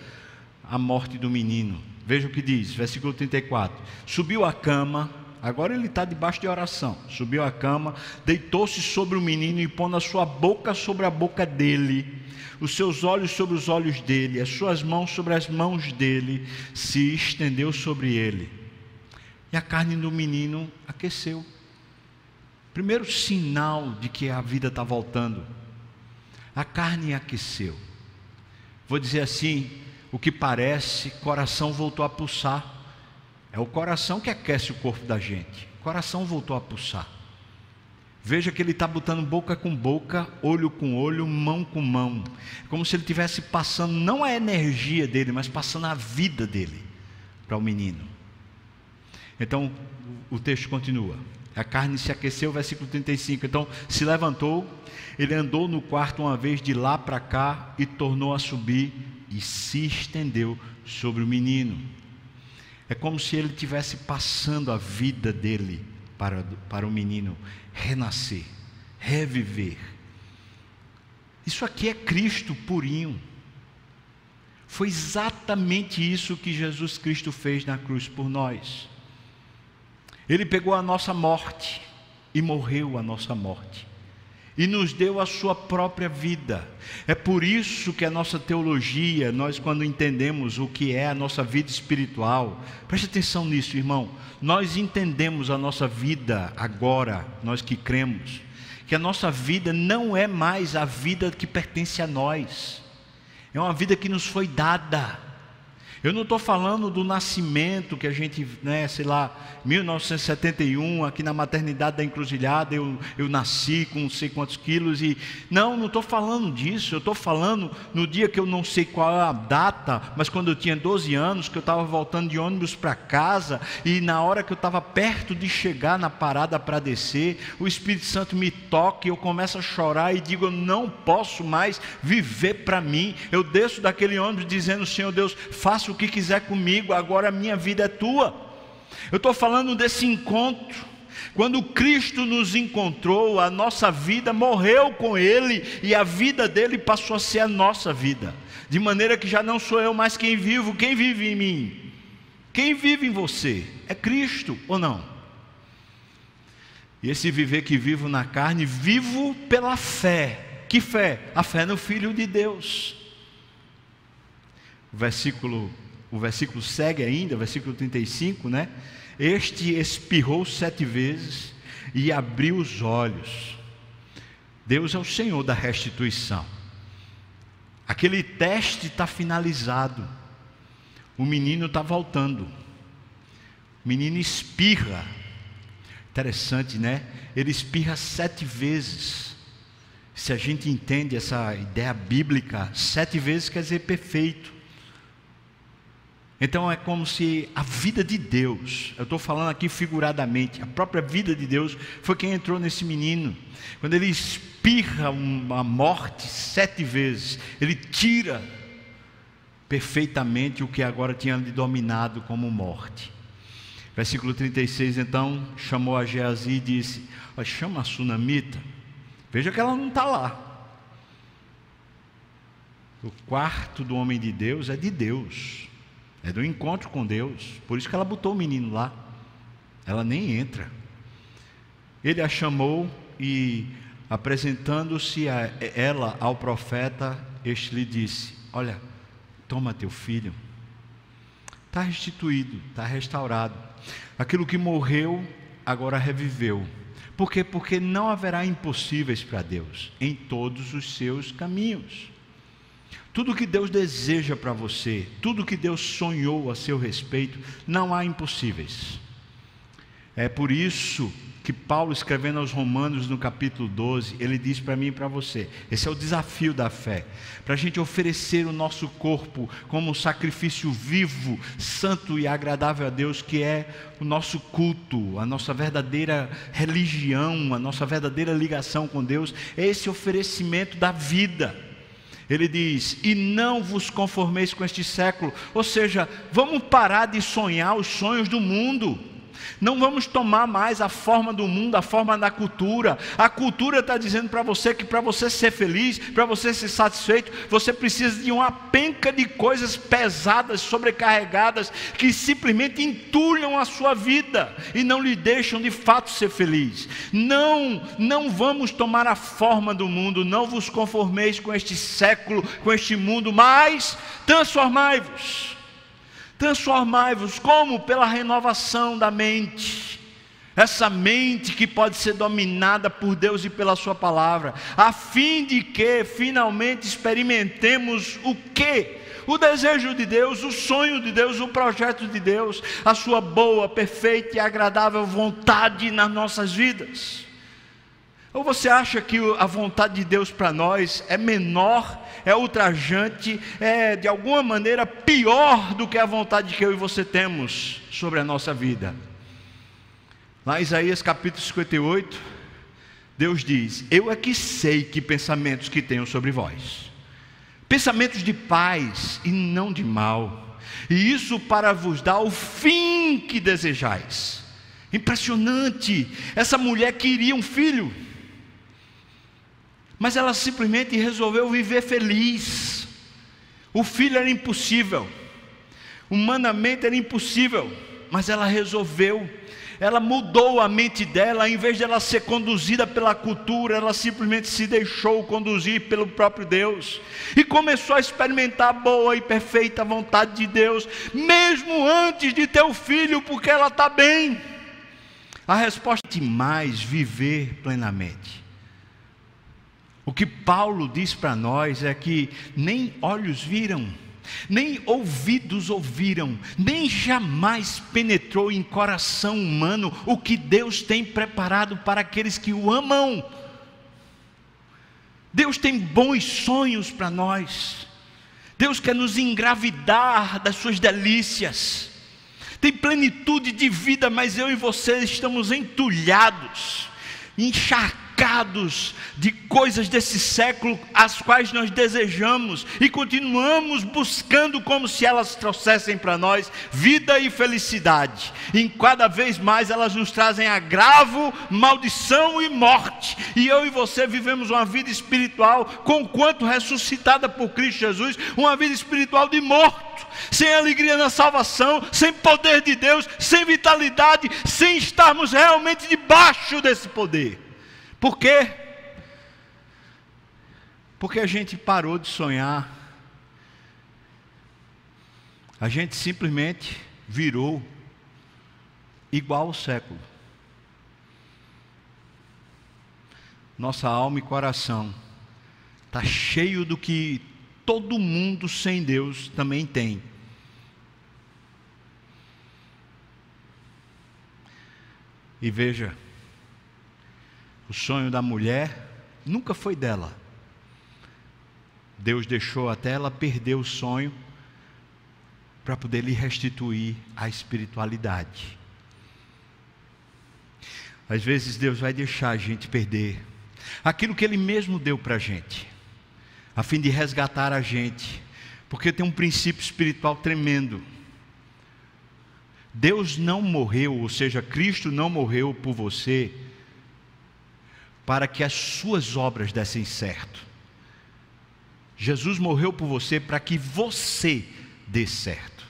a morte do menino. Veja o que diz, versículo 34. Subiu a cama, agora ele está debaixo de oração. Subiu a cama, deitou-se sobre o menino e pondo a sua boca sobre a boca dele, os seus olhos sobre os olhos dele, as suas mãos sobre as mãos dele, se estendeu sobre ele. E a carne do menino aqueceu. Primeiro sinal de que a vida está voltando. A carne aqueceu. Vou dizer assim: o que parece, coração voltou a pulsar. É o coração que aquece o corpo da gente. Coração voltou a pulsar. Veja que ele está botando boca com boca, olho com olho, mão com mão. Como se ele estivesse passando não a energia dele, mas passando a vida dele para o menino. Então o texto continua. A carne se aqueceu, versículo 35. Então se levantou, ele andou no quarto uma vez de lá para cá e tornou a subir e se estendeu sobre o menino. É como se ele tivesse passando a vida dele para, para o menino renascer, reviver. Isso aqui é Cristo purinho. Foi exatamente isso que Jesus Cristo fez na cruz por nós. Ele pegou a nossa morte e morreu a nossa morte. E nos deu a sua própria vida. É por isso que a nossa teologia, nós quando entendemos o que é a nossa vida espiritual, preste atenção nisso, irmão. Nós entendemos a nossa vida agora, nós que cremos, que a nossa vida não é mais a vida que pertence a nós. É uma vida que nos foi dada. Eu não estou falando do nascimento que a gente, né, sei lá, 1971, aqui na maternidade da encruzilhada, eu, eu nasci com não sei quantos quilos e. Não, não estou falando disso. Eu estou falando no dia que eu não sei qual é a data, mas quando eu tinha 12 anos, que eu estava voltando de ônibus para casa e na hora que eu estava perto de chegar na parada para descer, o Espírito Santo me toca e eu começo a chorar e digo: Eu não posso mais viver para mim. Eu desço daquele ônibus dizendo: Senhor Deus, faça o que quiser comigo, agora a minha vida é tua. Eu estou falando desse encontro. Quando Cristo nos encontrou, a nossa vida morreu com Ele e a vida dele passou a ser a nossa vida. De maneira que já não sou eu mais quem vivo, quem vive em mim? Quem vive em você? É Cristo ou não? E esse viver que vivo na carne, vivo pela fé. Que fé? A fé no Filho de Deus. O versículo, o versículo segue ainda, versículo 35, né? Este espirrou sete vezes e abriu os olhos. Deus é o Senhor da restituição. Aquele teste está finalizado. O menino está voltando. O menino espirra. Interessante, né? Ele espirra sete vezes. Se a gente entende essa ideia bíblica, sete vezes quer dizer perfeito. Então é como se a vida de Deus, eu estou falando aqui figuradamente, a própria vida de Deus foi quem entrou nesse menino. Quando ele espirra uma morte sete vezes, ele tira perfeitamente o que agora tinha lhe dominado como morte. Versículo 36, então, chamou a Geazi e disse: chama a sunamita, veja que ela não está lá. O quarto do homem de Deus é de Deus. É do encontro com Deus. Por isso que ela botou o menino lá. Ela nem entra. Ele a chamou e, apresentando-se a ela ao profeta, este lhe disse: Olha, toma teu filho. Está restituído, está restaurado. Aquilo que morreu, agora reviveu. Por quê? Porque não haverá impossíveis para Deus em todos os seus caminhos. Tudo que Deus deseja para você, tudo que Deus sonhou a seu respeito, não há impossíveis. É por isso que Paulo, escrevendo aos Romanos no capítulo 12, ele diz para mim e para você: esse é o desafio da fé, para a gente oferecer o nosso corpo como um sacrifício vivo, santo e agradável a Deus, que é o nosso culto, a nossa verdadeira religião, a nossa verdadeira ligação com Deus, é esse oferecimento da vida. Ele diz: E não vos conformeis com este século. Ou seja, vamos parar de sonhar os sonhos do mundo. Não vamos tomar mais a forma do mundo, a forma da cultura. A cultura está dizendo para você que para você ser feliz, para você ser satisfeito, você precisa de uma penca de coisas pesadas, sobrecarregadas, que simplesmente entulham a sua vida e não lhe deixam de fato ser feliz. Não, não vamos tomar a forma do mundo, não vos conformeis com este século, com este mundo, mas transformai-vos Transformai-vos como? Pela renovação da mente. Essa mente que pode ser dominada por Deus e pela Sua palavra, a fim de que finalmente experimentemos o que? O desejo de Deus, o sonho de Deus, o projeto de Deus, a Sua boa, perfeita e agradável vontade nas nossas vidas. Ou você acha que a vontade de Deus para nós é menor é ultrajante, é de alguma maneira pior do que a vontade que eu e você temos sobre a nossa vida. Lá em Isaías capítulo 58, Deus diz: Eu é que sei que pensamentos que tenho sobre vós, pensamentos de paz e não de mal, e isso para vos dar o fim que desejais. Impressionante, essa mulher queria um filho mas ela simplesmente resolveu viver feliz. O filho era impossível, humanamente era impossível, mas ela resolveu. Ela mudou a mente dela, em vez de ela ser conduzida pela cultura, ela simplesmente se deixou conduzir pelo próprio Deus e começou a experimentar a boa e perfeita vontade de Deus, mesmo antes de ter o filho, porque ela está bem. A resposta é mais viver plenamente. O que Paulo diz para nós é que nem olhos viram, nem ouvidos ouviram, nem jamais penetrou em coração humano o que Deus tem preparado para aqueles que o amam. Deus tem bons sonhos para nós. Deus quer nos engravidar das suas delícias. Tem plenitude de vida, mas eu e você estamos entulhados, encharcados de coisas desse século, as quais nós desejamos e continuamos buscando como se elas trouxessem para nós vida e felicidade. E cada vez mais elas nos trazem agravo, maldição e morte. E eu e você vivemos uma vida espiritual, conquanto ressuscitada por Cristo Jesus, uma vida espiritual de morto sem alegria na salvação, sem poder de Deus, sem vitalidade, sem estarmos realmente debaixo desse poder. Por quê? Porque a gente parou de sonhar. A gente simplesmente virou igual ao século. Nossa alma e coração está cheio do que todo mundo sem Deus também tem. E veja, o sonho da mulher nunca foi dela. Deus deixou até ela perder o sonho para poder lhe restituir a espiritualidade. Às vezes Deus vai deixar a gente perder aquilo que Ele mesmo deu para a gente, a fim de resgatar a gente, porque tem um princípio espiritual tremendo. Deus não morreu, ou seja, Cristo não morreu por você para que as suas obras dessem certo. Jesus morreu por você para que você dê certo.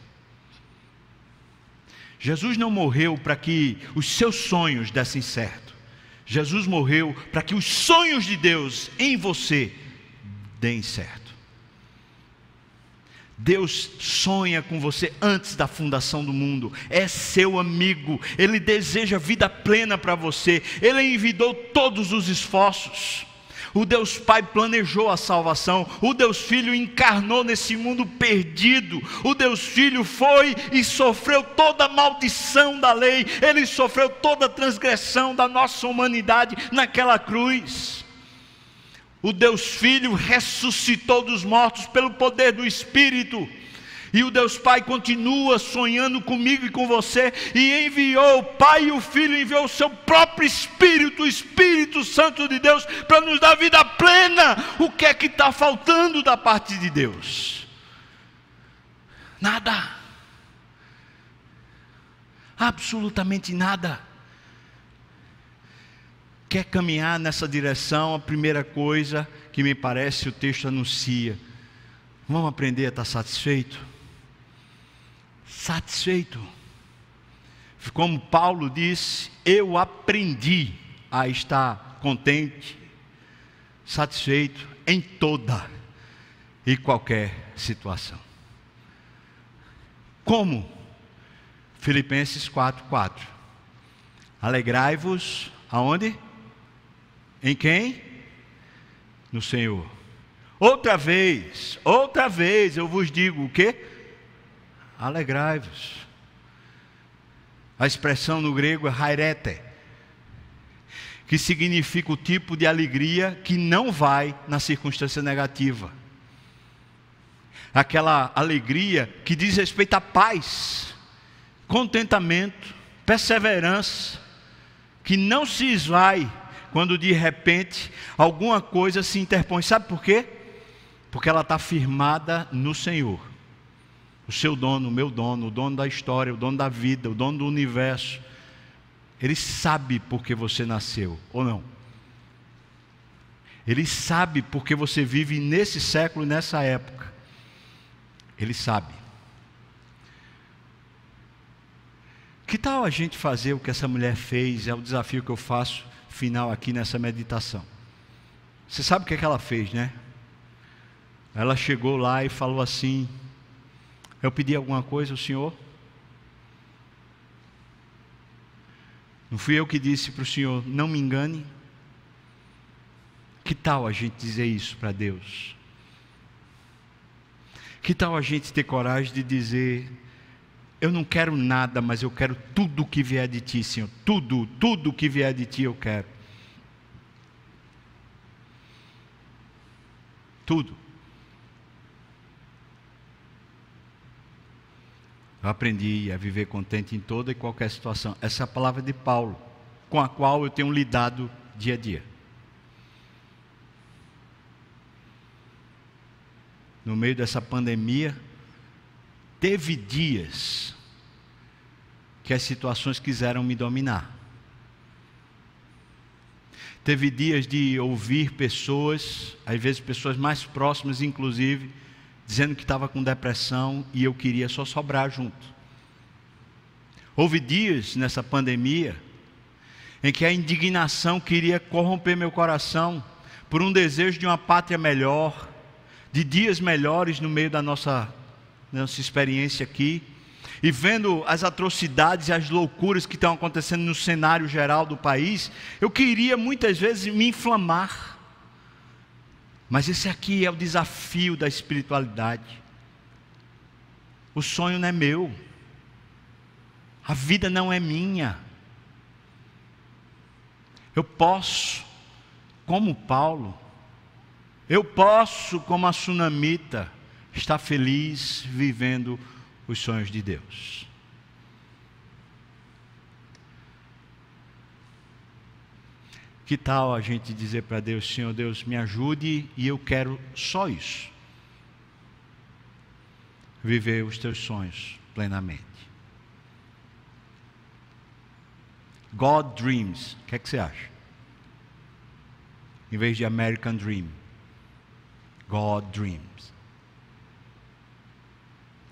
Jesus não morreu para que os seus sonhos dessem certo. Jesus morreu para que os sonhos de Deus em você deem certo. Deus sonha com você antes da fundação do mundo, é seu amigo, Ele deseja vida plena para você, Ele envidou todos os esforços. O Deus Pai planejou a salvação. O Deus Filho encarnou nesse mundo perdido. O Deus Filho foi e sofreu toda a maldição da lei. Ele sofreu toda a transgressão da nossa humanidade naquela cruz. O Deus Filho ressuscitou dos mortos pelo poder do Espírito. E o Deus Pai continua sonhando comigo e com você, e enviou o Pai e o Filho, enviou o seu próprio Espírito, o Espírito Santo de Deus, para nos dar vida plena. O que é que está faltando da parte de Deus? Nada. Absolutamente nada. Quer caminhar nessa direção? A primeira coisa que me parece o texto anuncia. Vamos aprender a estar satisfeito? satisfeito. Como Paulo disse, eu aprendi a estar contente, satisfeito em toda e qualquer situação. Como? Filipenses 4:4. Alegrai-vos aonde? Em quem? No Senhor. Outra vez, outra vez eu vos digo o que? alegrai-vos. A expressão no grego é hairete, que significa o tipo de alegria que não vai na circunstância negativa. Aquela alegria que diz respeito à paz, contentamento, perseverança, que não se esvai quando de repente alguma coisa se interpõe. Sabe por quê? Porque ela está firmada no Senhor o seu dono, o meu dono, o dono da história, o dono da vida, o dono do universo, ele sabe por que você nasceu, ou não? Ele sabe porque você vive nesse século nessa época. Ele sabe. Que tal a gente fazer o que essa mulher fez? É o desafio que eu faço final aqui nessa meditação. Você sabe o que, é que ela fez, né? Ela chegou lá e falou assim: eu pedi alguma coisa ao Senhor? Não fui eu que disse para o Senhor, não me engane? Que tal a gente dizer isso para Deus? Que tal a gente ter coragem de dizer, eu não quero nada, mas eu quero tudo que vier de ti, Senhor. Tudo, tudo que vier de ti eu quero. Tudo. Eu aprendi a viver contente em toda e qualquer situação. Essa é a palavra de Paulo, com a qual eu tenho lidado dia a dia. No meio dessa pandemia, teve dias que as situações quiseram me dominar. Teve dias de ouvir pessoas, às vezes pessoas mais próximas, inclusive, dizendo que estava com depressão e eu queria só sobrar junto. Houve dias nessa pandemia em que a indignação queria corromper meu coração por um desejo de uma pátria melhor, de dias melhores no meio da nossa, nossa experiência aqui, e vendo as atrocidades e as loucuras que estão acontecendo no cenário geral do país, eu queria muitas vezes me inflamar mas esse aqui é o desafio da espiritualidade. O sonho não é meu. A vida não é minha. Eu posso, como Paulo, eu posso, como a sunamita, estar feliz vivendo os sonhos de Deus. Que tal a gente dizer para Deus, Senhor Deus, me ajude e eu quero só isso. Viver os teus sonhos plenamente. God dreams. O que é que você acha? Em vez de American Dream. God dreams.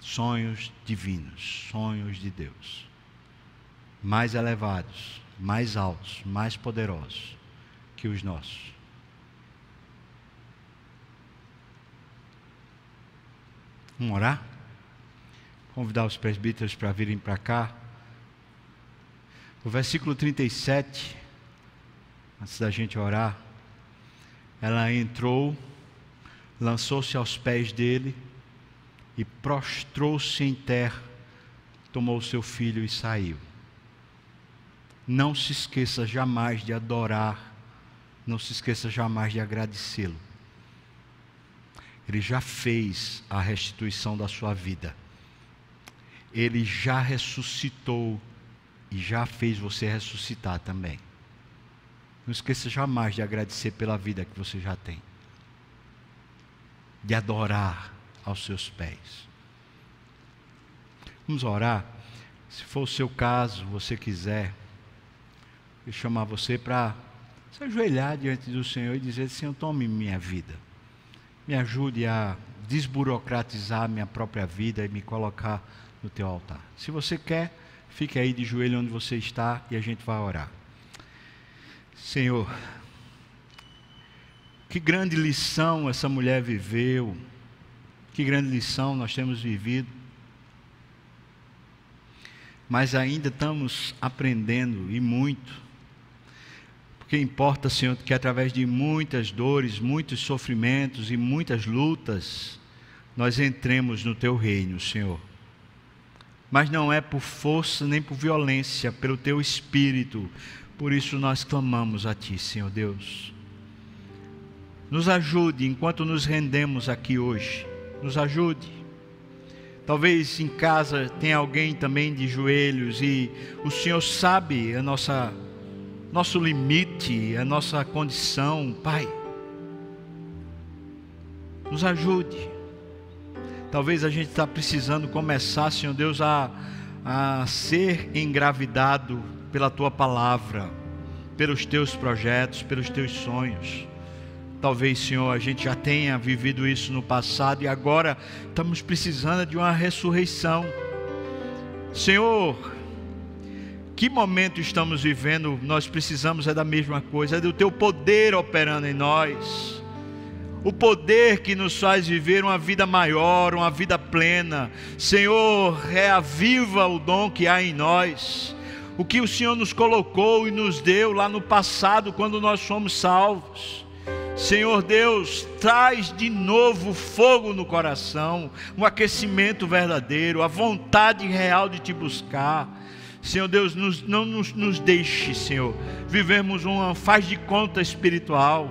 Sonhos divinos, sonhos de Deus. Mais elevados, mais altos, mais poderosos que os nossos. Vamos orar? Convidar os presbíteros para virem para cá. O versículo 37, antes da gente orar, ela entrou, lançou-se aos pés dele e prostrou-se em terra, tomou seu filho e saiu. Não se esqueça jamais de adorar, não se esqueça jamais de agradecê-lo. Ele já fez a restituição da sua vida. Ele já ressuscitou e já fez você ressuscitar também. Não esqueça jamais de agradecer pela vida que você já tem, de adorar aos seus pés. Vamos orar. Se for o seu caso, você quiser, eu chamar você para se ajoelhar diante do Senhor e dizer: Senhor, tome minha vida, me ajude a desburocratizar minha própria vida e me colocar no teu altar. Se você quer, fique aí de joelho onde você está e a gente vai orar. Senhor, que grande lição essa mulher viveu, que grande lição nós temos vivido, mas ainda estamos aprendendo e muito, porque importa, Senhor, que através de muitas dores, muitos sofrimentos e muitas lutas, nós entremos no Teu reino, Senhor. Mas não é por força nem por violência, pelo Teu Espírito, por isso nós clamamos a Ti, Senhor Deus. Nos ajude enquanto nos rendemos aqui hoje. Nos ajude. Talvez em casa tenha alguém também de joelhos e o Senhor sabe a nossa nosso limite, a nossa condição, Pai. Nos ajude. Talvez a gente está precisando começar, Senhor Deus, a, a ser engravidado pela tua palavra, pelos teus projetos, pelos teus sonhos. Talvez, Senhor, a gente já tenha vivido isso no passado e agora estamos precisando de uma ressurreição. Senhor, que momento estamos vivendo? Nós precisamos é da mesma coisa, é do teu poder operando em nós. O poder que nos faz viver uma vida maior, uma vida plena. Senhor, reaviva o dom que há em nós o que o Senhor nos colocou e nos deu lá no passado, quando nós fomos salvos. Senhor Deus, traz de novo fogo no coração, um aquecimento verdadeiro, a vontade real de te buscar. Senhor Deus, nos, não nos, nos deixe, Senhor, vivemos uma faz de conta espiritual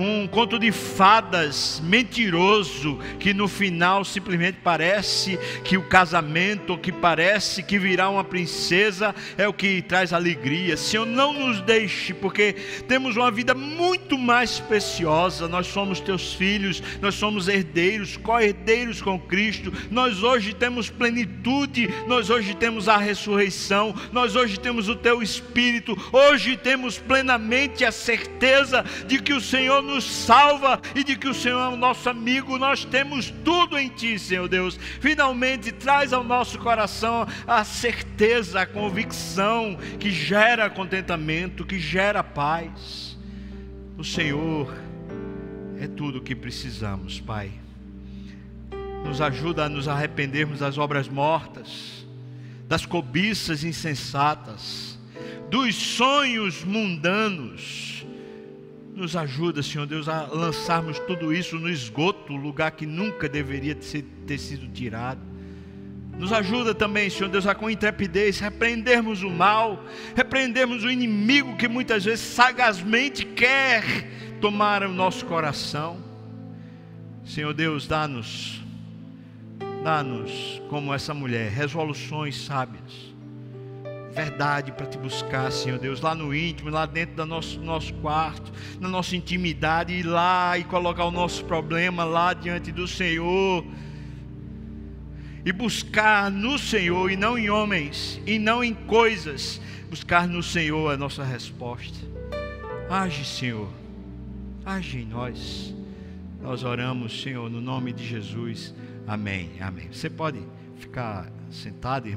um conto de fadas mentiroso que no final simplesmente parece que o casamento, que parece que virá uma princesa, é o que traz alegria. Senhor, não nos deixe, porque temos uma vida muito mais preciosa. Nós somos teus filhos, nós somos herdeiros, co-herdeiros com Cristo. Nós hoje temos plenitude, nós hoje temos a ressurreição, nós hoje temos o teu espírito, hoje temos plenamente a certeza de que o Senhor nos salva e de que o Senhor é o nosso amigo. Nós temos tudo em Ti, Senhor Deus. Finalmente traz ao nosso coração a certeza, a convicção que gera contentamento, que gera paz. O Senhor é tudo o que precisamos, Pai. Nos ajuda a nos arrependermos das obras mortas, das cobiças insensatas, dos sonhos mundanos nos ajuda, Senhor Deus, a lançarmos tudo isso no esgoto, lugar que nunca deveria ter, sido tirado. Nos ajuda também, Senhor Deus, a com intrepidez repreendermos o mal, repreendermos o inimigo que muitas vezes sagazmente quer tomar o nosso coração. Senhor Deus, dá-nos, dá-nos, como essa mulher, resoluções sábias verdade para te buscar, Senhor Deus, lá no íntimo, lá dentro do nosso, nosso quarto, na nossa intimidade, ir lá e colocar o nosso problema lá diante do Senhor. E buscar no Senhor, e não em homens, e não em coisas, buscar no Senhor a nossa resposta. Age, Senhor, age em nós. Nós oramos, Senhor, no nome de Jesus. Amém. Amém. Você pode ficar sentado, irmão.